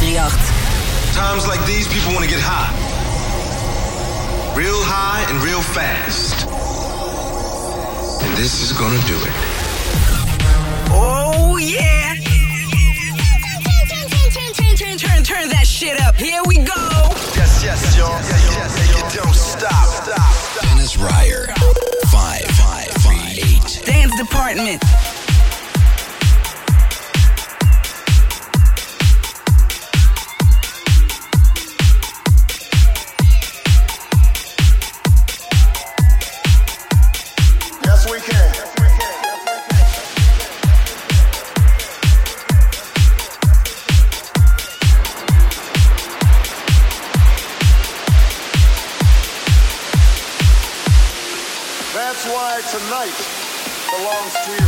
538. Times like these, people want to get high. Real high and real fast. And this is gonna do it. Oh, yeah! Turn, turn, turn, turn, turn, turn that shit up. Here we go. Yes, yes, y'all. Yes, yes, yes, don't stop. Dennis Ryer. Five, five, five, eight. Dance department. Wall Street.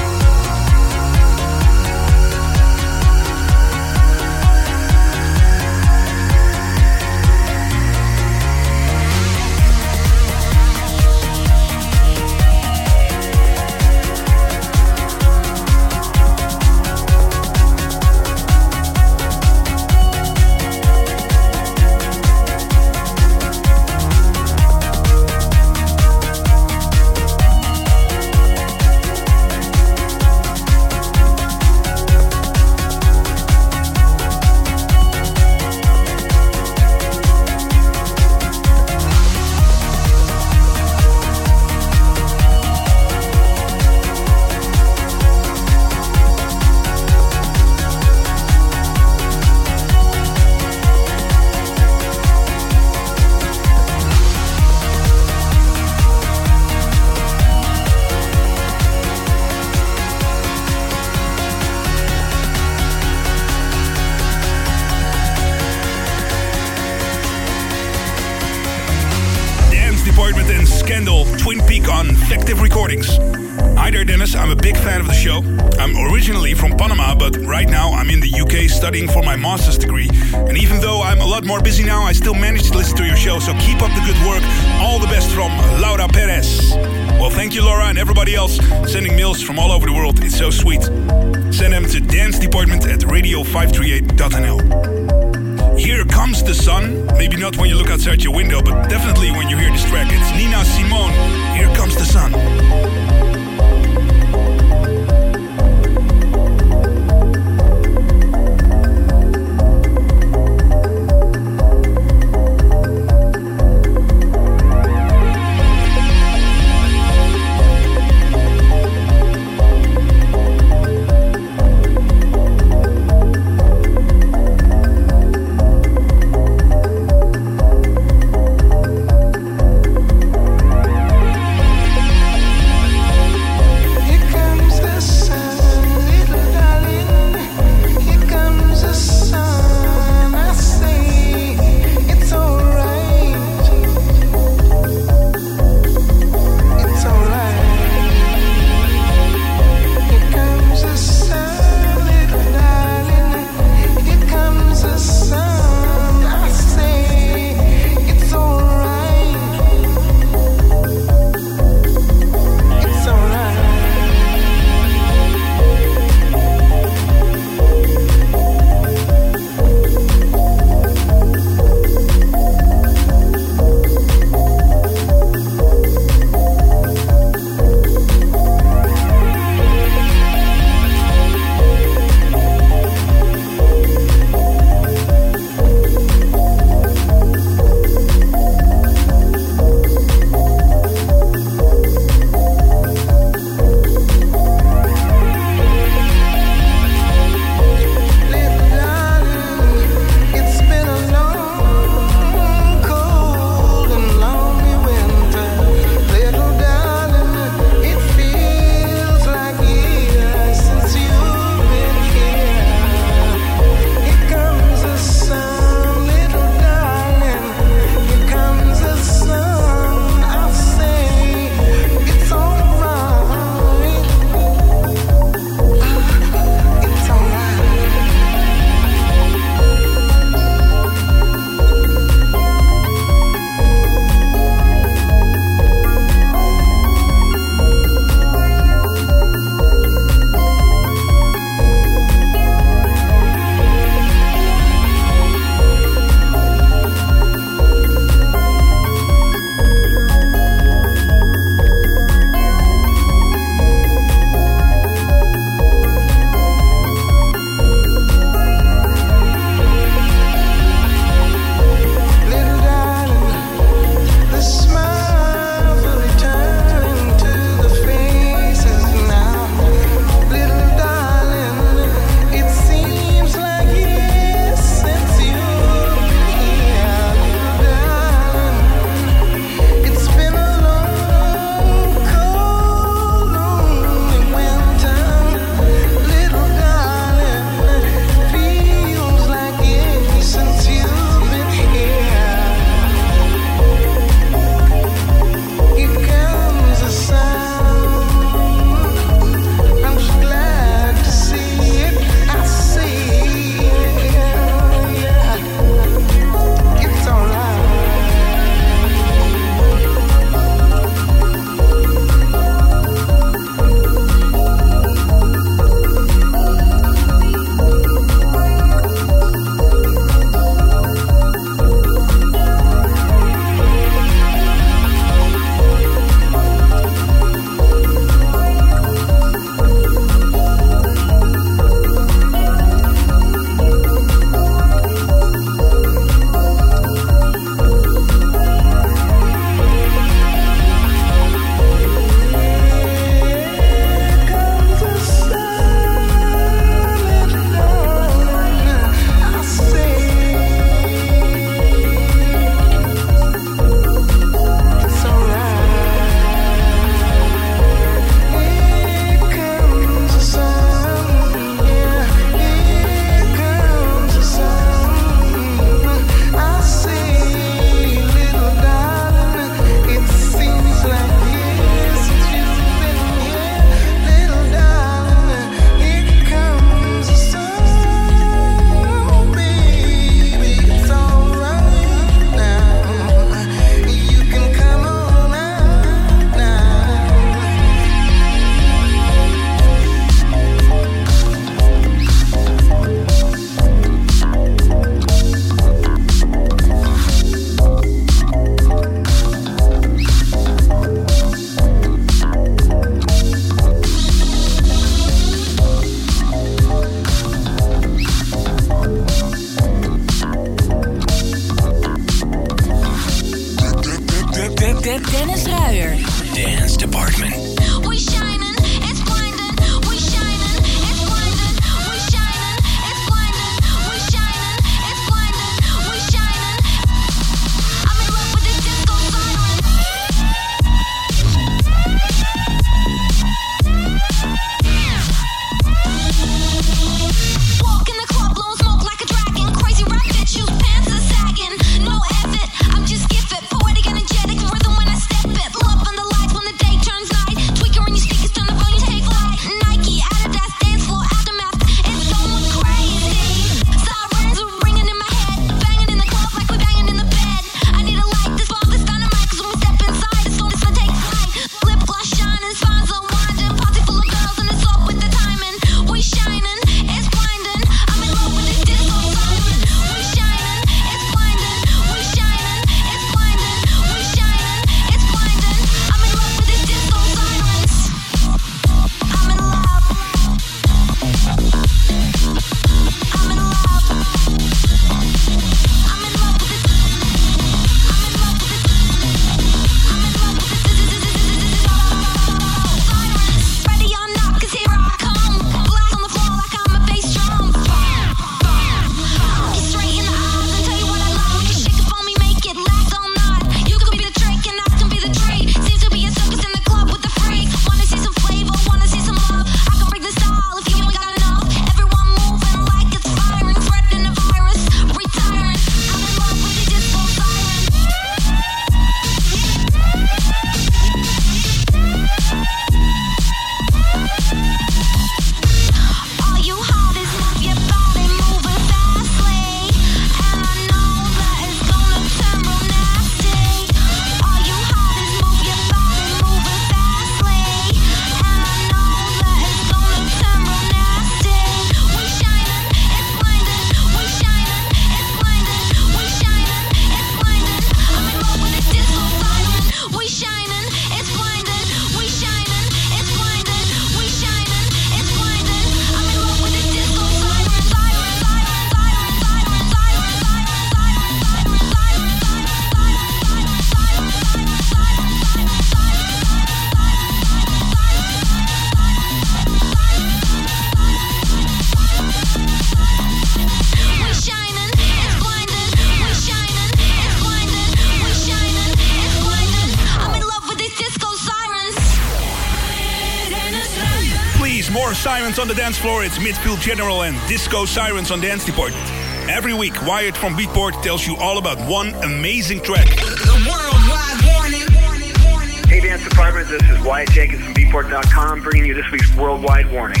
Sirens on the dance floor, it's Midfield General and Disco Sirens on Dance Department. Every week, Wyatt from Beatport tells you all about one amazing track. The worldwide warning. Hey Dance Department, this is Wyatt Jenkins from Beatport.com bringing you this week's Worldwide Warning.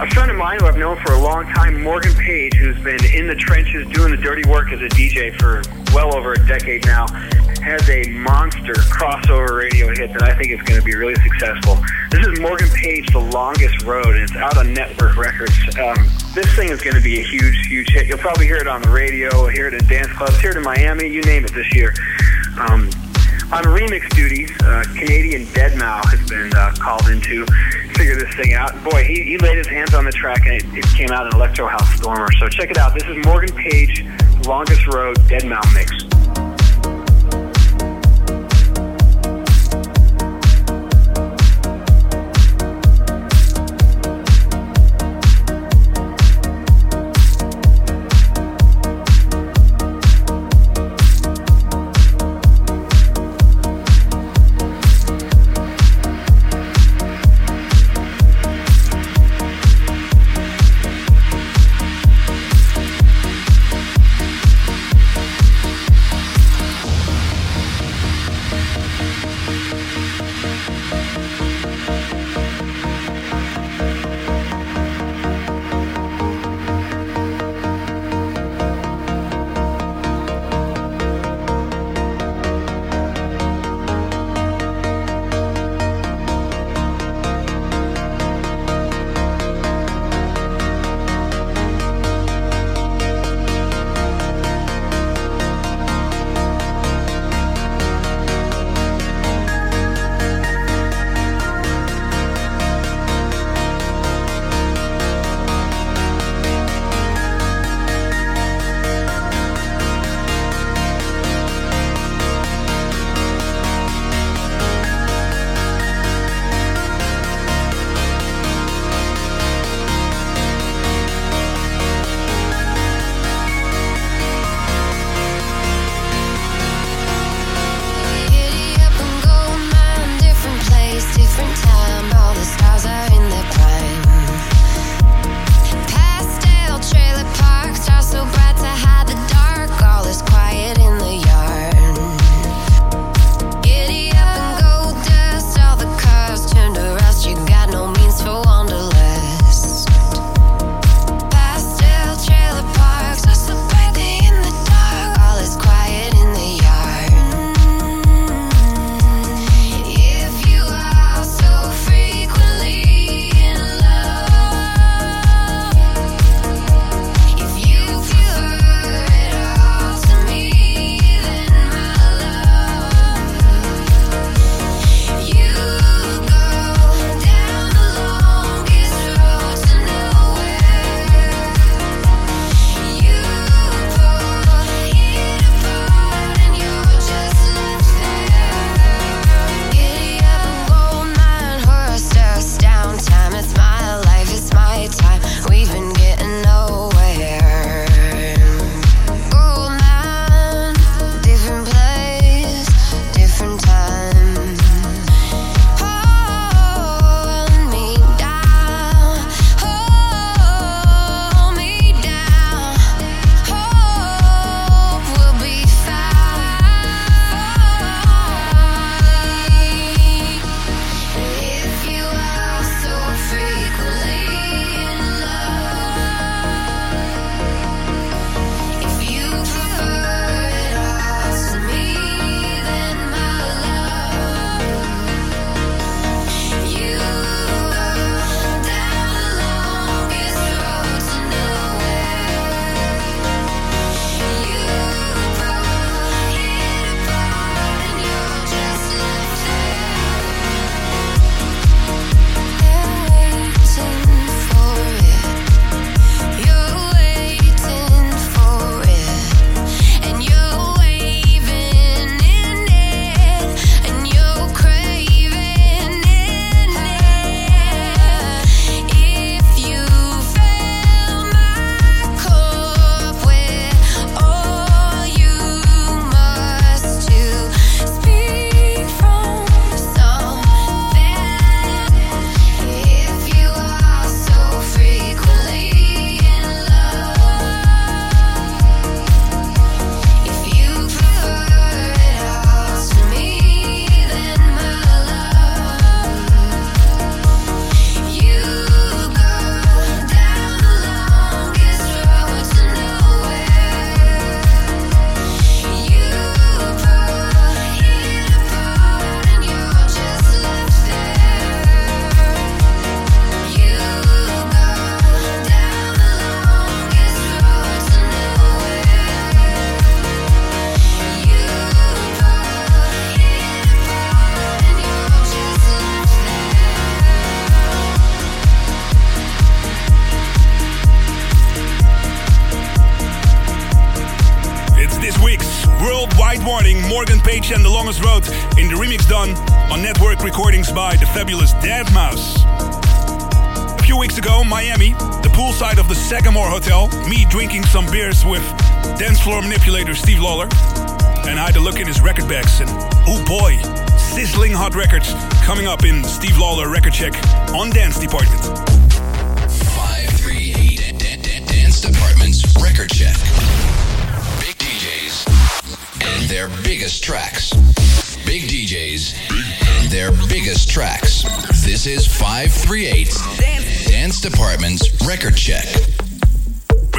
A friend of mine who I've known for a long time, Morgan Page, who's been in the trenches doing the dirty work as a DJ for well over a decade now, has a monster crossover radio hit that I think is going to be really successful. This is Morgan Page, The Longest Road, and it's out on Nettwerk Records. Um, this thing is going to be a huge, huge hit. You'll probably hear it on the radio, hear it in dance clubs, hear it in Miami, you name it this year. Um, on remix duties, uh, Canadian Deadmau5 has been uh, called in to figure this thing out. Boy, he, he laid his hands on the track and it, it came out in Electro House Stormer. So check it out. This is Morgan Page, Longest Road Deadmau5 mix.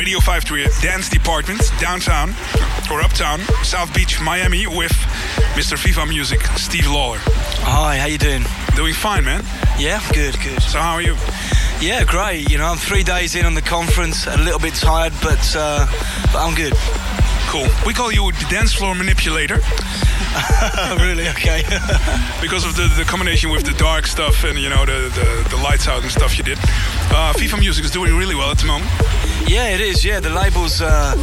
Radio 538 Dance Department, downtown or uptown, South Beach, Miami, with Mr. Viva Music, Steve Lawler. Hi, how you doing? Doing fine, man. Yeah, good, good. So how are you? Yeah, great. You know, I'm three days in on the conference, a little bit tired, but uh, but I'm good. Cool. We call you the dance floor manipulator really? Okay. because of the, the combination with the dark stuff and you know the, the, the lights out and stuff you did. Uh, Viva Music is doing really well at the moment. Yeah, it is. Yeah, the label's uh,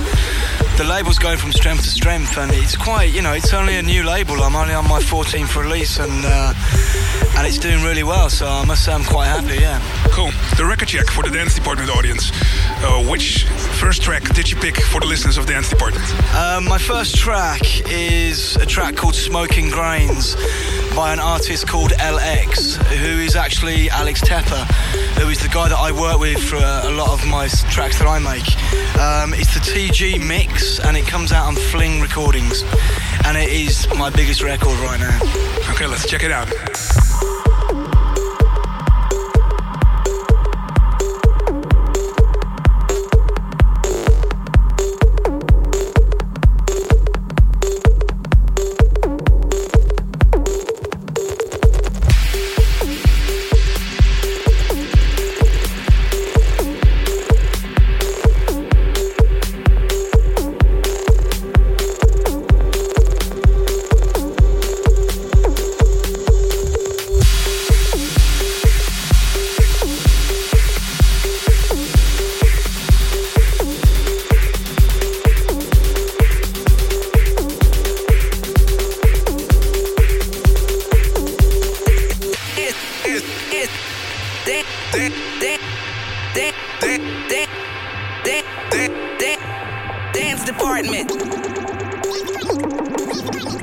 the label's going from strength to strength, and it's quite. You know, it's only a new label. I'm only on my 14th release, and uh, and it's doing really well. So I must say I'm quite happy. Yeah. Cool. The record check for the dance department audience. Uh, which first track did you pick for the listeners of the dance department? Um, my first track is a track called Smoking Grains by an artist called LX, who is actually Alex Tepper, who is the guy that I work with for a lot of my tracks that I make. Um, it's the TG mix and it comes out on Fling Recordings. And it is my biggest record right now. Okay, let's check it out. Department.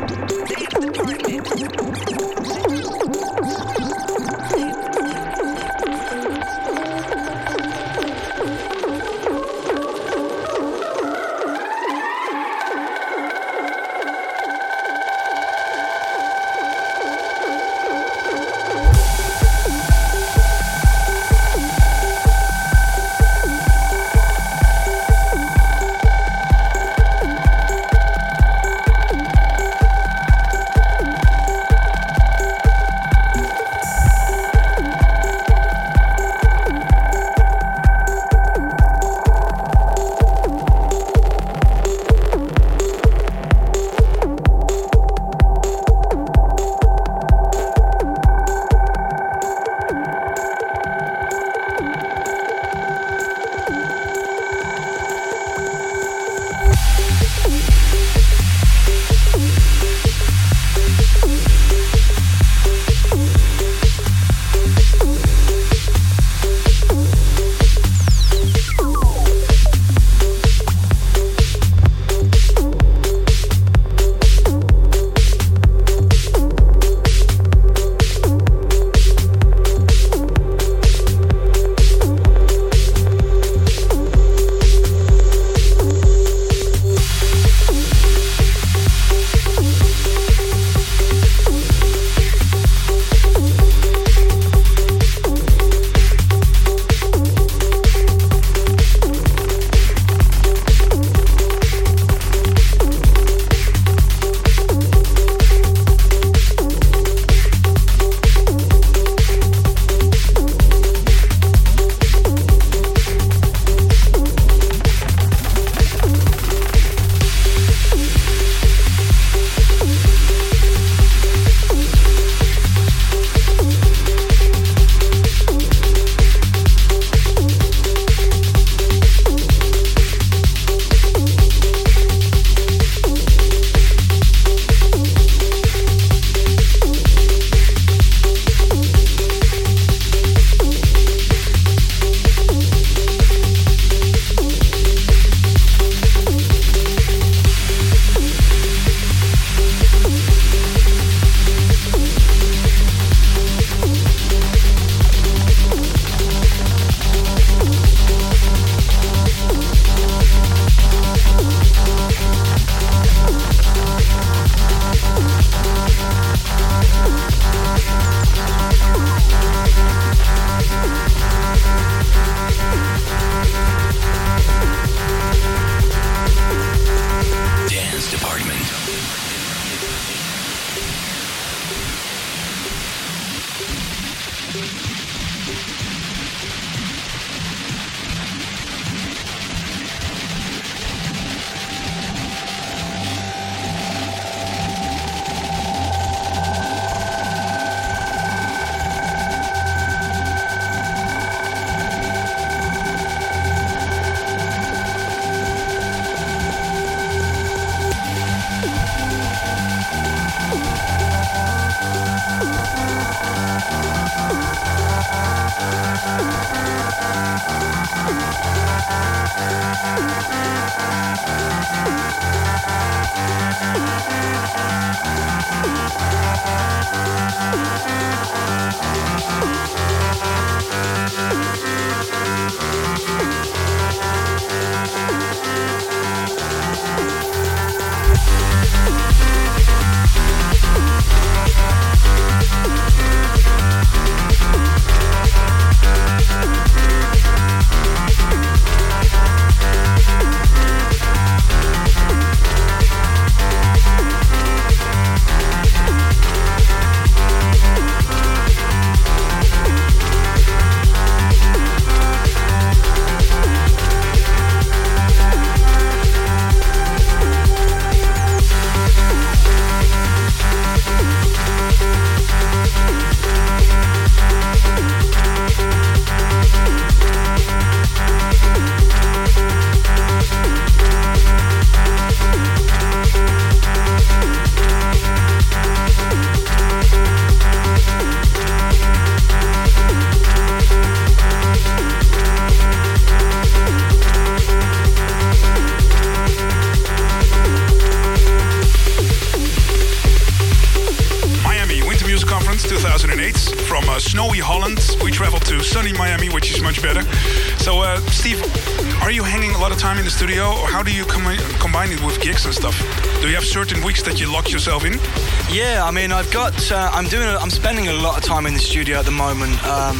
I mean, I've got, uh, I'm doing, a, I'm spending a lot of time in the studio at the moment. Um,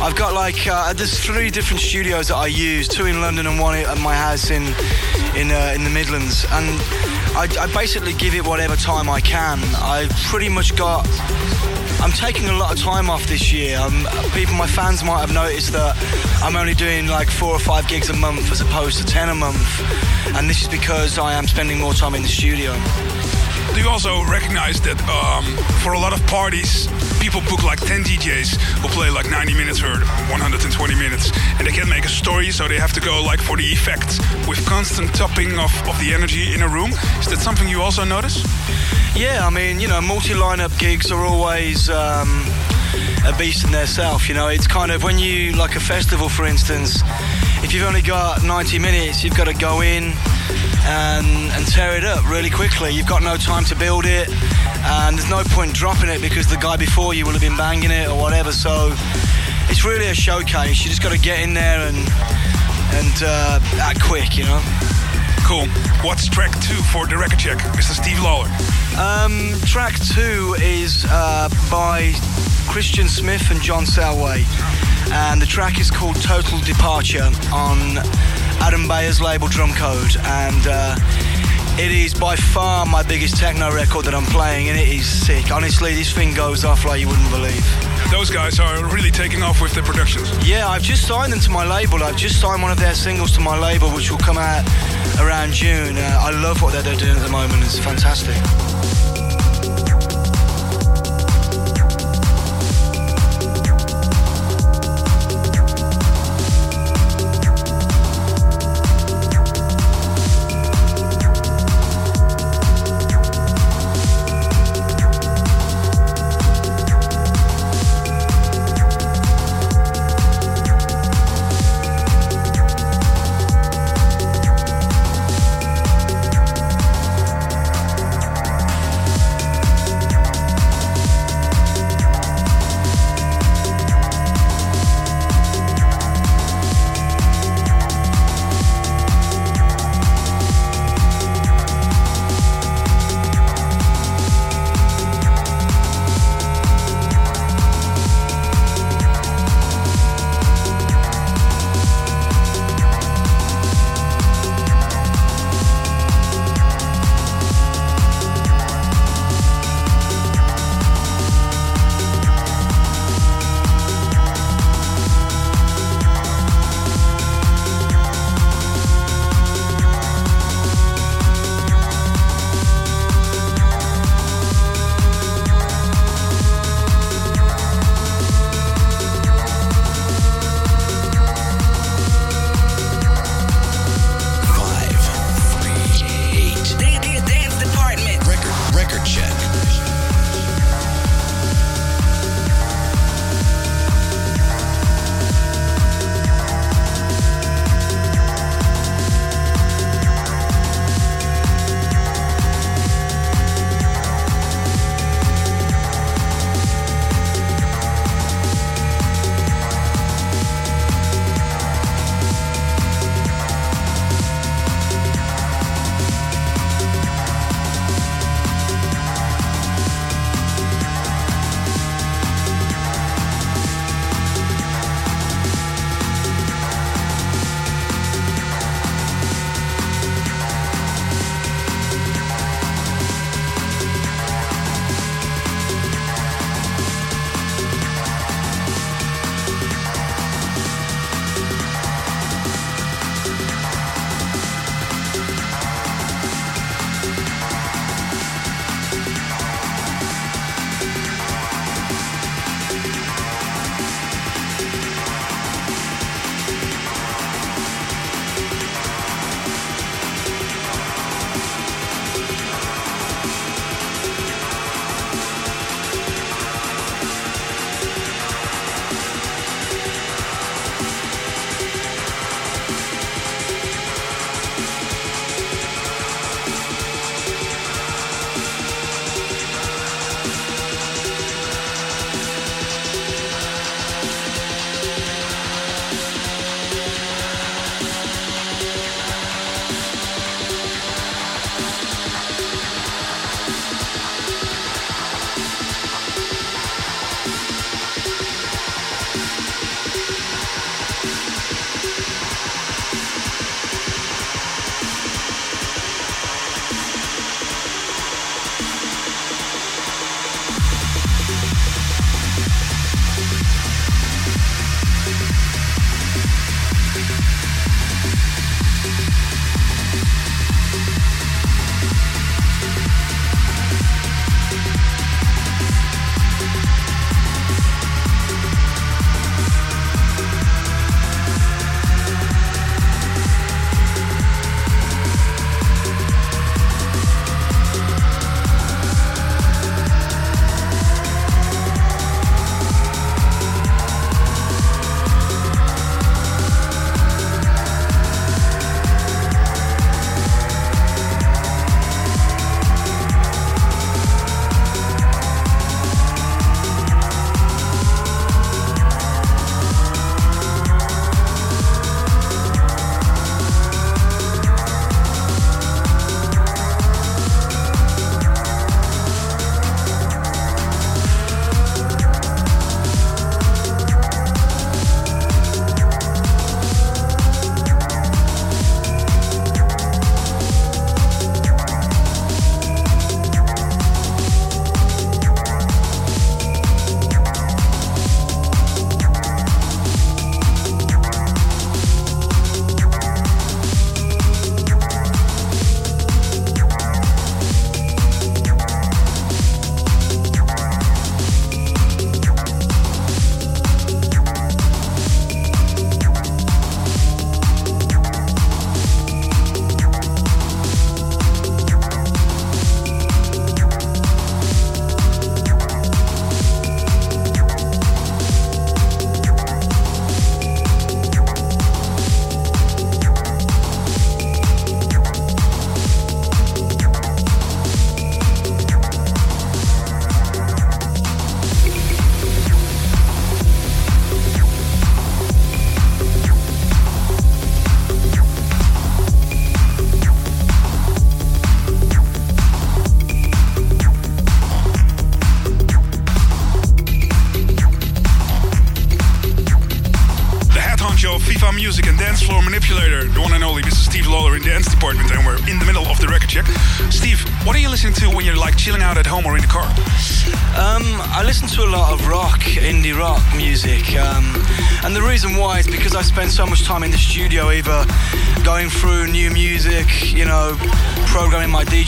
I've got like, uh, there's three different studios that I use, two in London and one at my house in, in, uh, in the Midlands, and I, I basically give it whatever time I can. I've pretty much got I'm taking a lot of time off this year. Um, people, my fans might have noticed that I'm only doing like four or five gigs a month as opposed to 10 a month. And this is because I am spending more time in the studio. Do you also recognize that um, for a lot of parties, people book like 10 DJs who play like 90 minutes or 120 minutes, and they can't make a story, so they have to go like for the effect with constant topping of, of the energy in a room. Is that something you also notice? Yeah, I mean, you know, multi-lineup gigs are always um, a beast in themselves. You know, it's kind of when you like a festival, for instance. If you've only got 90 minutes, you've got to go in and, and tear it up really quickly. You've got no time to build it, and there's no point dropping it because the guy before you will have been banging it or whatever. So it's really a showcase. You just got to get in there and and uh, act quick, you know. Cool. What's track two for the record check, Mr. Steve Lawler? Um, track two is uh, by Christian Smith and John Selway, and the track is called Total Departure on Adam Beyer's label Drumcode, and uh, it is by far my biggest techno record that I'm playing, and it is sick. Honestly, this thing goes off like you wouldn't believe. Those guys are really taking off with their productions. Yeah, I've just signed them to my label. I've just signed one of their singles to my label, which will come out around June. Uh, I love what they're doing at the moment. It's fantastic.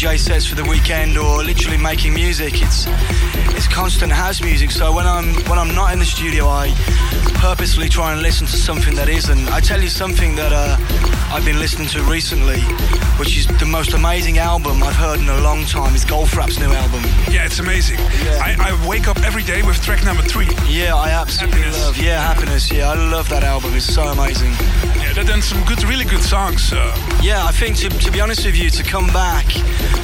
DJ sets for the weekend, or literally making music. It's it's constant house music. So when I'm when I'm not in the studio, I purposely try and listen to something that isn't. I tell you something that uh, I've been listening to recently, which is the most amazing album I've heard in a long time. Is Goldfrapp's new album. Yeah, it's amazing. I, I wake up every day with track number three. Yeah, I absolutely Happiness. love. Yeah, happiness. Yeah, I love that album. It's so amazing. Yeah, that done some good, really good songs. Uh, Yeah, I think to, to be honest with you, to come back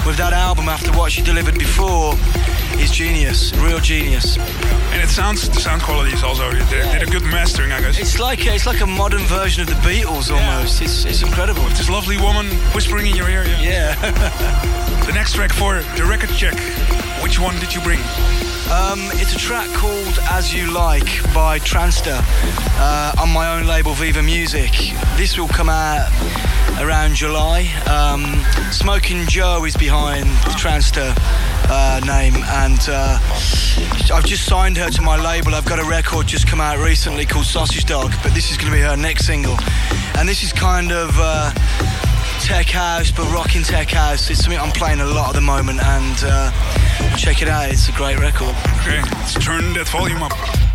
with that album after what she delivered before is genius, real genius. and it sounds, the sound quality is also, they did a good mastering, I guess. It's like a, it's like a modern version of the Beatles almost. It's it's incredible. This lovely woman whispering in your ear. Yeah. Yeah. The next track for the record check. Which one did you bring? Um, it's a track called As You Like by Transter uh, on my own label Viva Music. This will come out around July. Um, Smokin Jo is behind the Transter uh, name, and uh, I've just signed her to my label. I've got a record just come out recently called Sausage Dog, but this is going to be her next single. And this is kind of. Tech house, but rocking tech house. It's something I'm playing a lot at the moment, and uh, check it out. It's a great record. Okay, let's turn that volume up.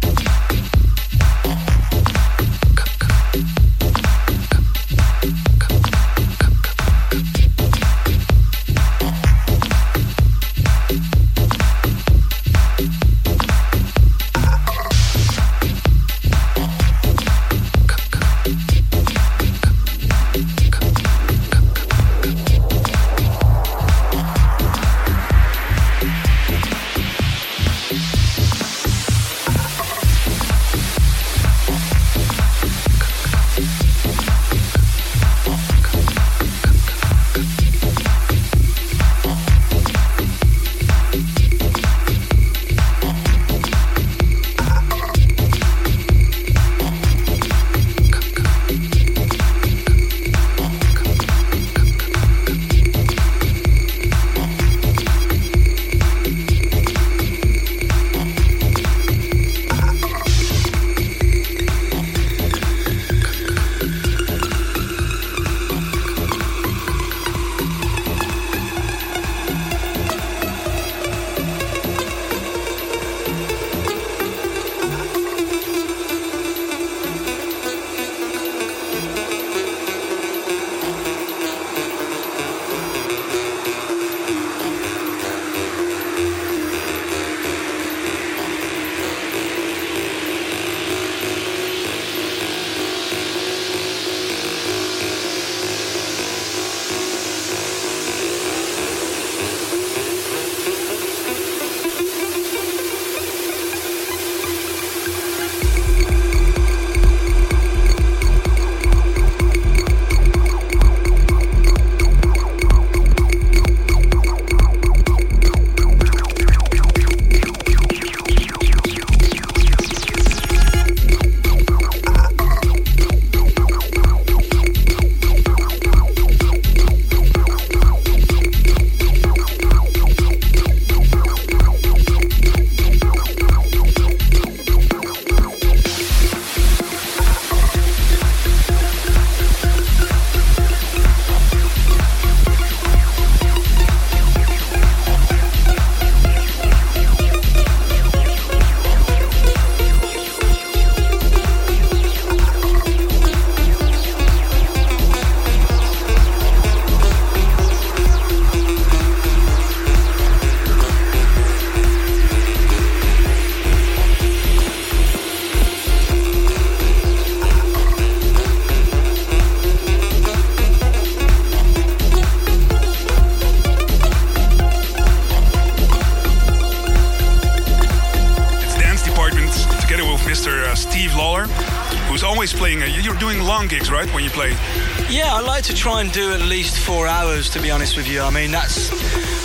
Do at least four hours, to be honest with you. I mean, that's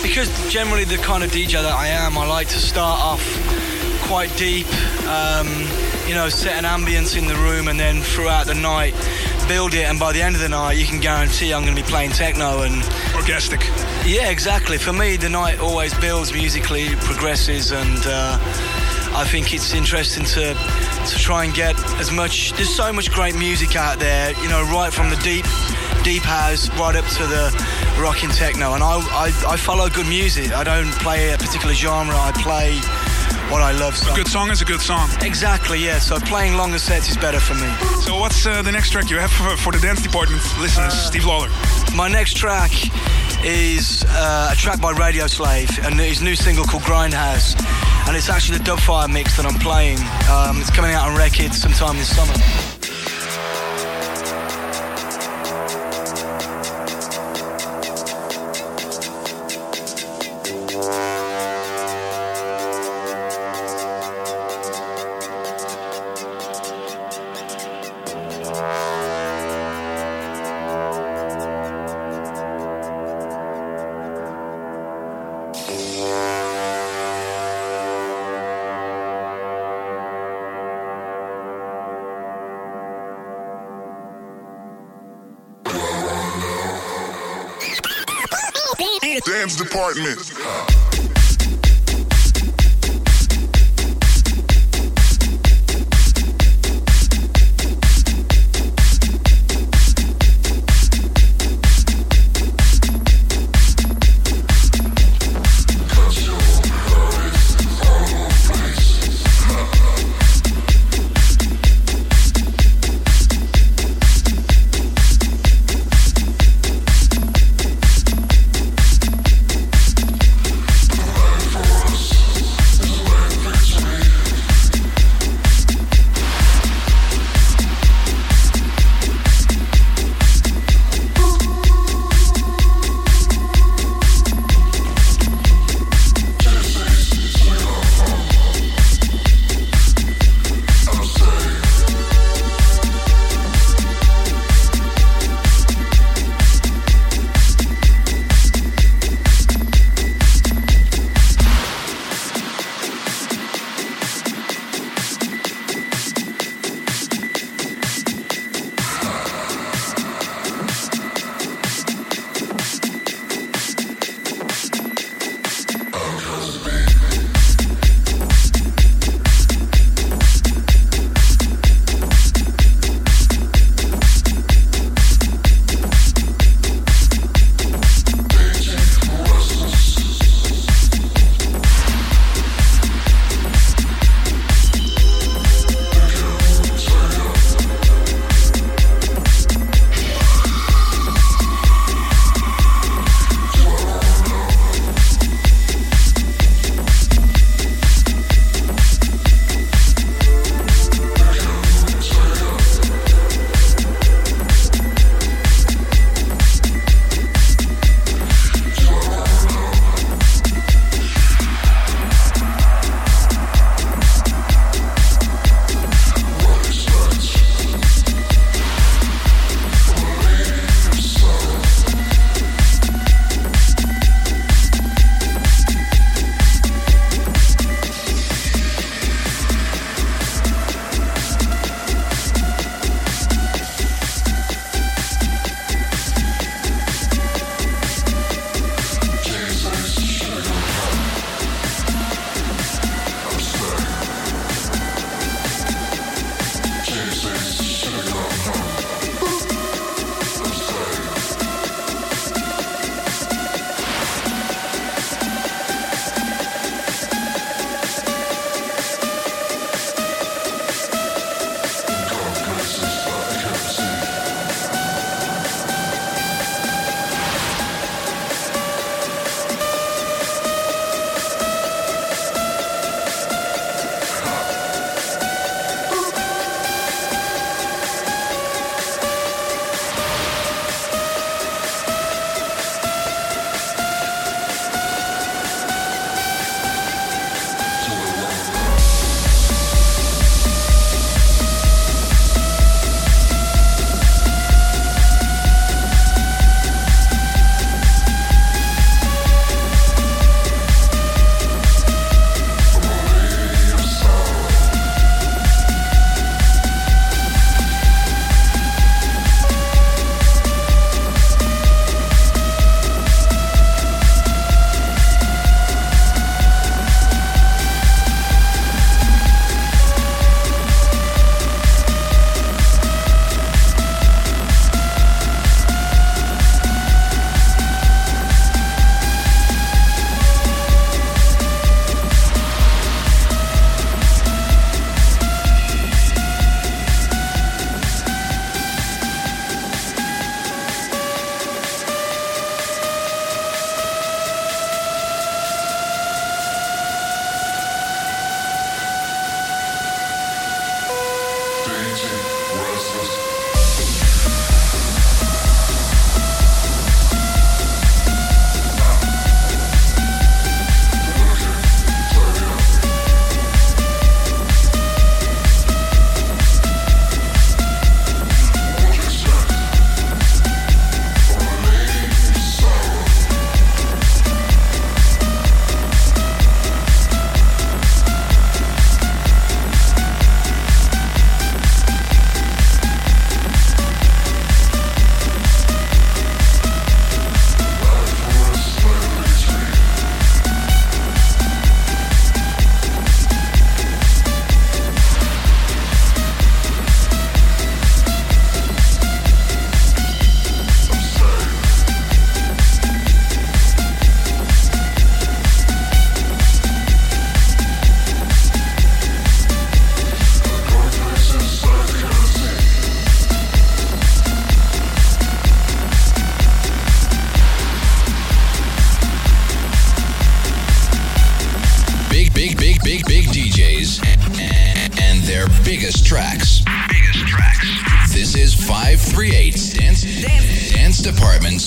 because generally the kind of DJ that I am, I like to start off quite deep, um, you know, set an ambience in the room, and then throughout the night build it, and by the end of the night, you can guarantee I'm going to be playing techno and Orgastic. yeah, exactly. For me, the night always builds musically, progresses, and uh, I think it's interesting to to try and get as much. There's so much great music out there, you know, right from the deep deep house right up to the rocking techno. And I I, I follow good music. I don't play a particular genre. I play what I love. So A good song is a good song. Exactly, yeah. So playing longer sets is better for me. So what's uh, the next track you have for, for the dance department listeners? Steve Lawler. My next track is uh, a track by Radio Slave and his new single called Grindhouse. And it's actually the Dubfire mix that I'm playing. Um, it's coming out on record sometime this summer. Dance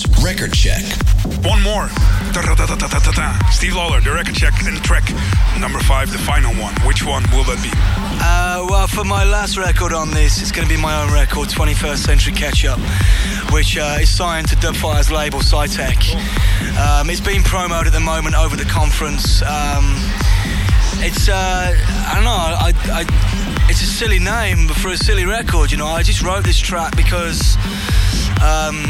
department. Record Check. One more. Steve Lawler, the record check, and track number five, the final one. Which one will that be? Uh, well, for my last record on this, it's going to be my own record, 21st Century Catch Up, which uh, is signed to Dubfire's label, SCI+TEC. Um, it's being promoted at the moment over the conference. Um, it's, uh, I don't know, I, I, it's a silly name for a silly record, you know. I just wrote this track because. Um,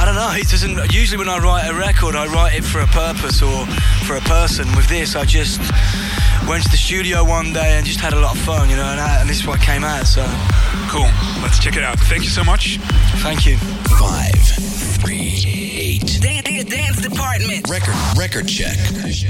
I don't know. It doesn't. Usually, when I write a record, I write it for a purpose or for a person. With this, I just went to the studio one day and just had a lot of fun, you know, and, I, and this is what came out. So cool. Let's check it out. Thank you so much. Thank you. Five, three, eight. Dance, dance department. Record, record check. It's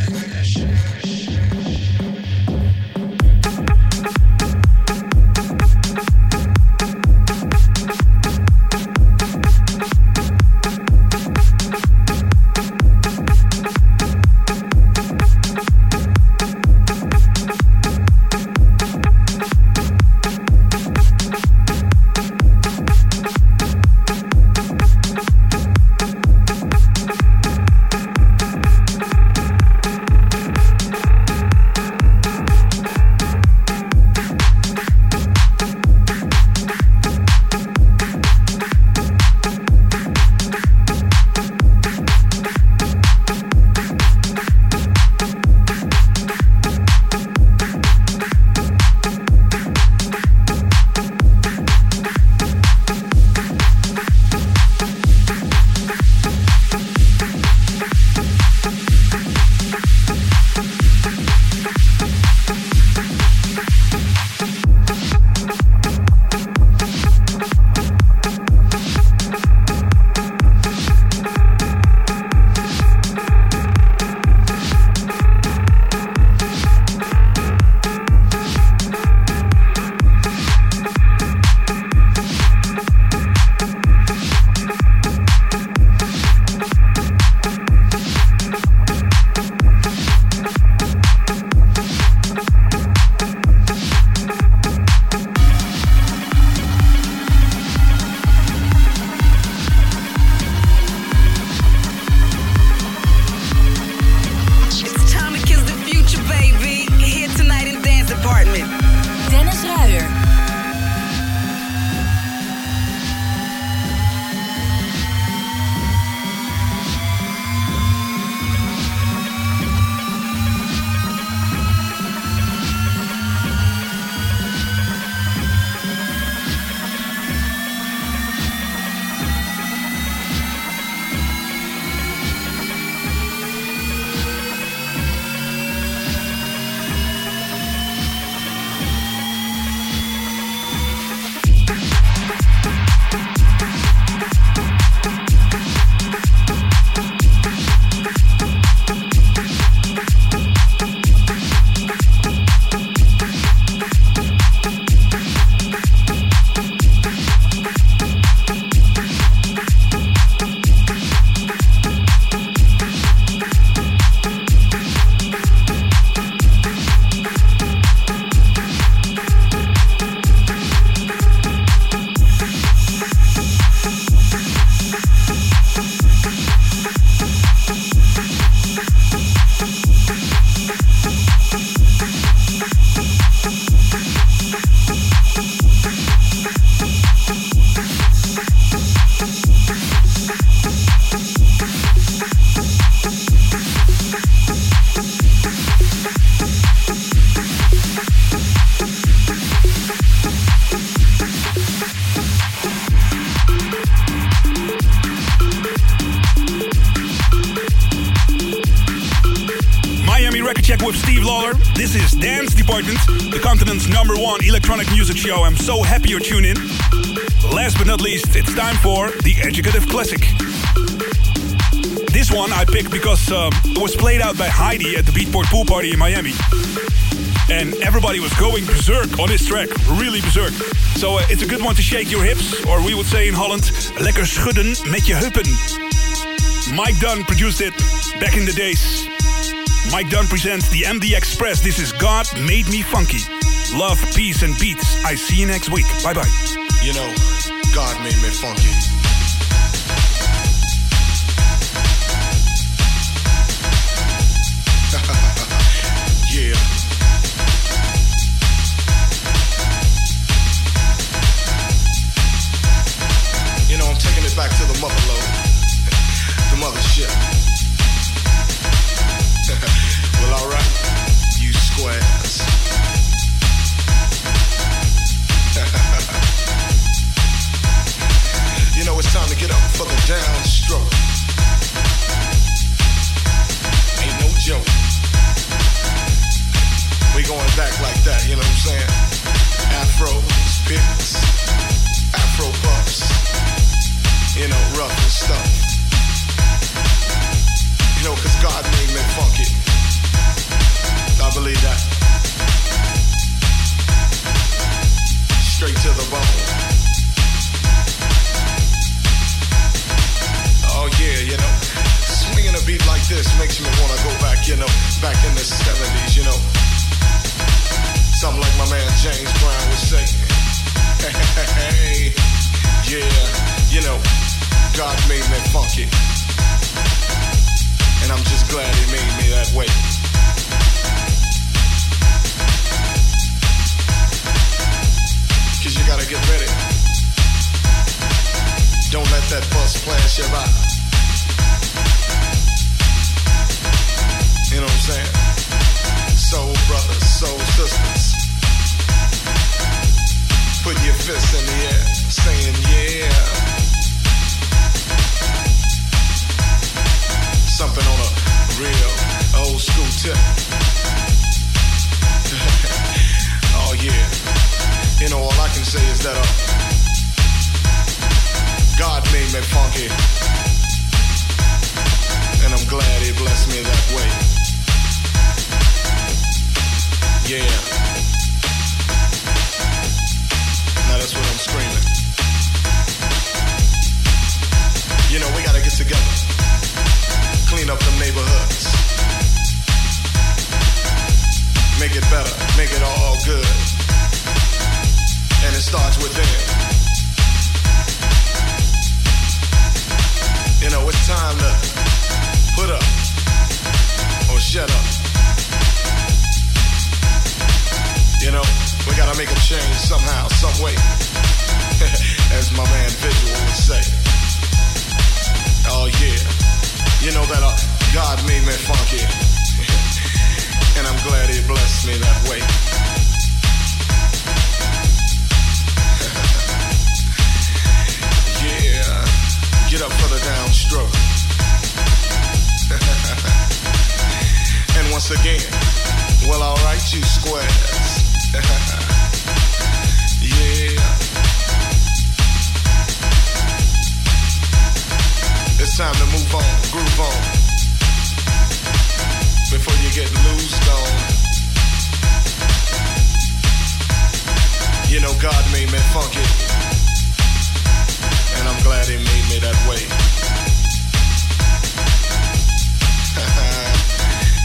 Dance Department, the continent's number one electronic music show. I'm so happy you're tuned in. Last but not least, it's time for the Educative Classic. This one I picked because um, it was played out by Heidi at the Beatport Pool Party in Miami. And everybody was going berserk on this track, really berserk. So uh, it's a good one to shake your hips, or we would say in Holland, lekker schudden met je heupen. Mike Dunn produced it back in the days. Mike Dunn presents the MD Express. This is God Made Me Funky. Love, peace, and beats. I see you next week. Bye bye. You know, God made me funky. This makes me wanna go back, you know, back in the 70s, you know. Something like my man James Brown would say. Hey, yeah, you know, God made me funky. And I'm just glad he made me that way. Cause you gotta get ready. Don't let that bus flash you by. You know what I'm saying? Soul brothers, soul sisters. Put your fists in the air, saying yeah. Something on a real old school tip. oh yeah. You know, all I can say is that uh, God made me funky. And I'm glad he blessed me that way. Yeah. Now that's what I'm screaming. You know, we gotta get together. Clean up neighborhoods. Make it better. Make it all good. And it starts within. You know, it's time to put up or shut up. You know, we gotta make a change somehow, some way. As my man Visual would say. Oh yeah. You know that uh, God made me funky. and I'm glad he blessed me that way. yeah. Get up for the downstroke. and once again, well alright you squares. Yeah. It's time to move on, groove on. Before you get. You know God made me funky. And I'm glad he made me that way.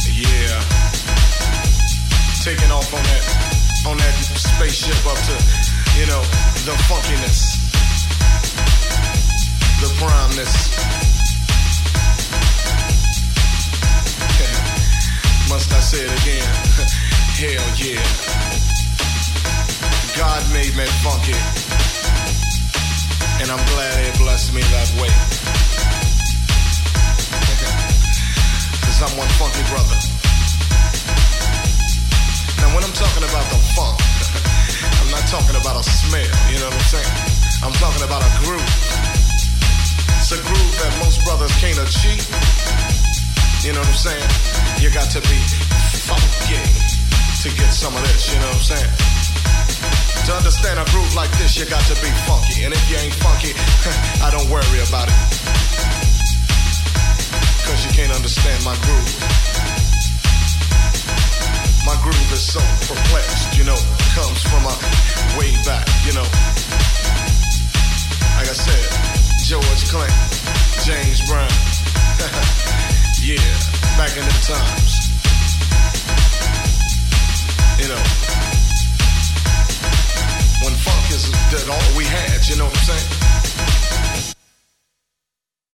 yeah. Taking off on that on that spaceship up to, you know, the funkiness. The primeness. Must I say it again? Hell yeah. God made me funky. And I'm glad he blessed me that way. Cause I'm one funky brother. Now when I'm talking about the funk, I'm not talking about a smell, you know what I'm saying? I'm talking about a groove. It's a groove that most brothers can't achieve. You know what I'm saying? You got to be funky to get some of this, you know what I'm saying? To understand a groove like this, you got to be funky. And if you ain't funky, I don't worry about it. Cause you can't understand my groove. My groove is so perplexed, you know, comes from a way back, you know. Like I said, George Clinton, James Brown. yeah, back in the times. You know, when funk is that all we had, you know what I'm saying?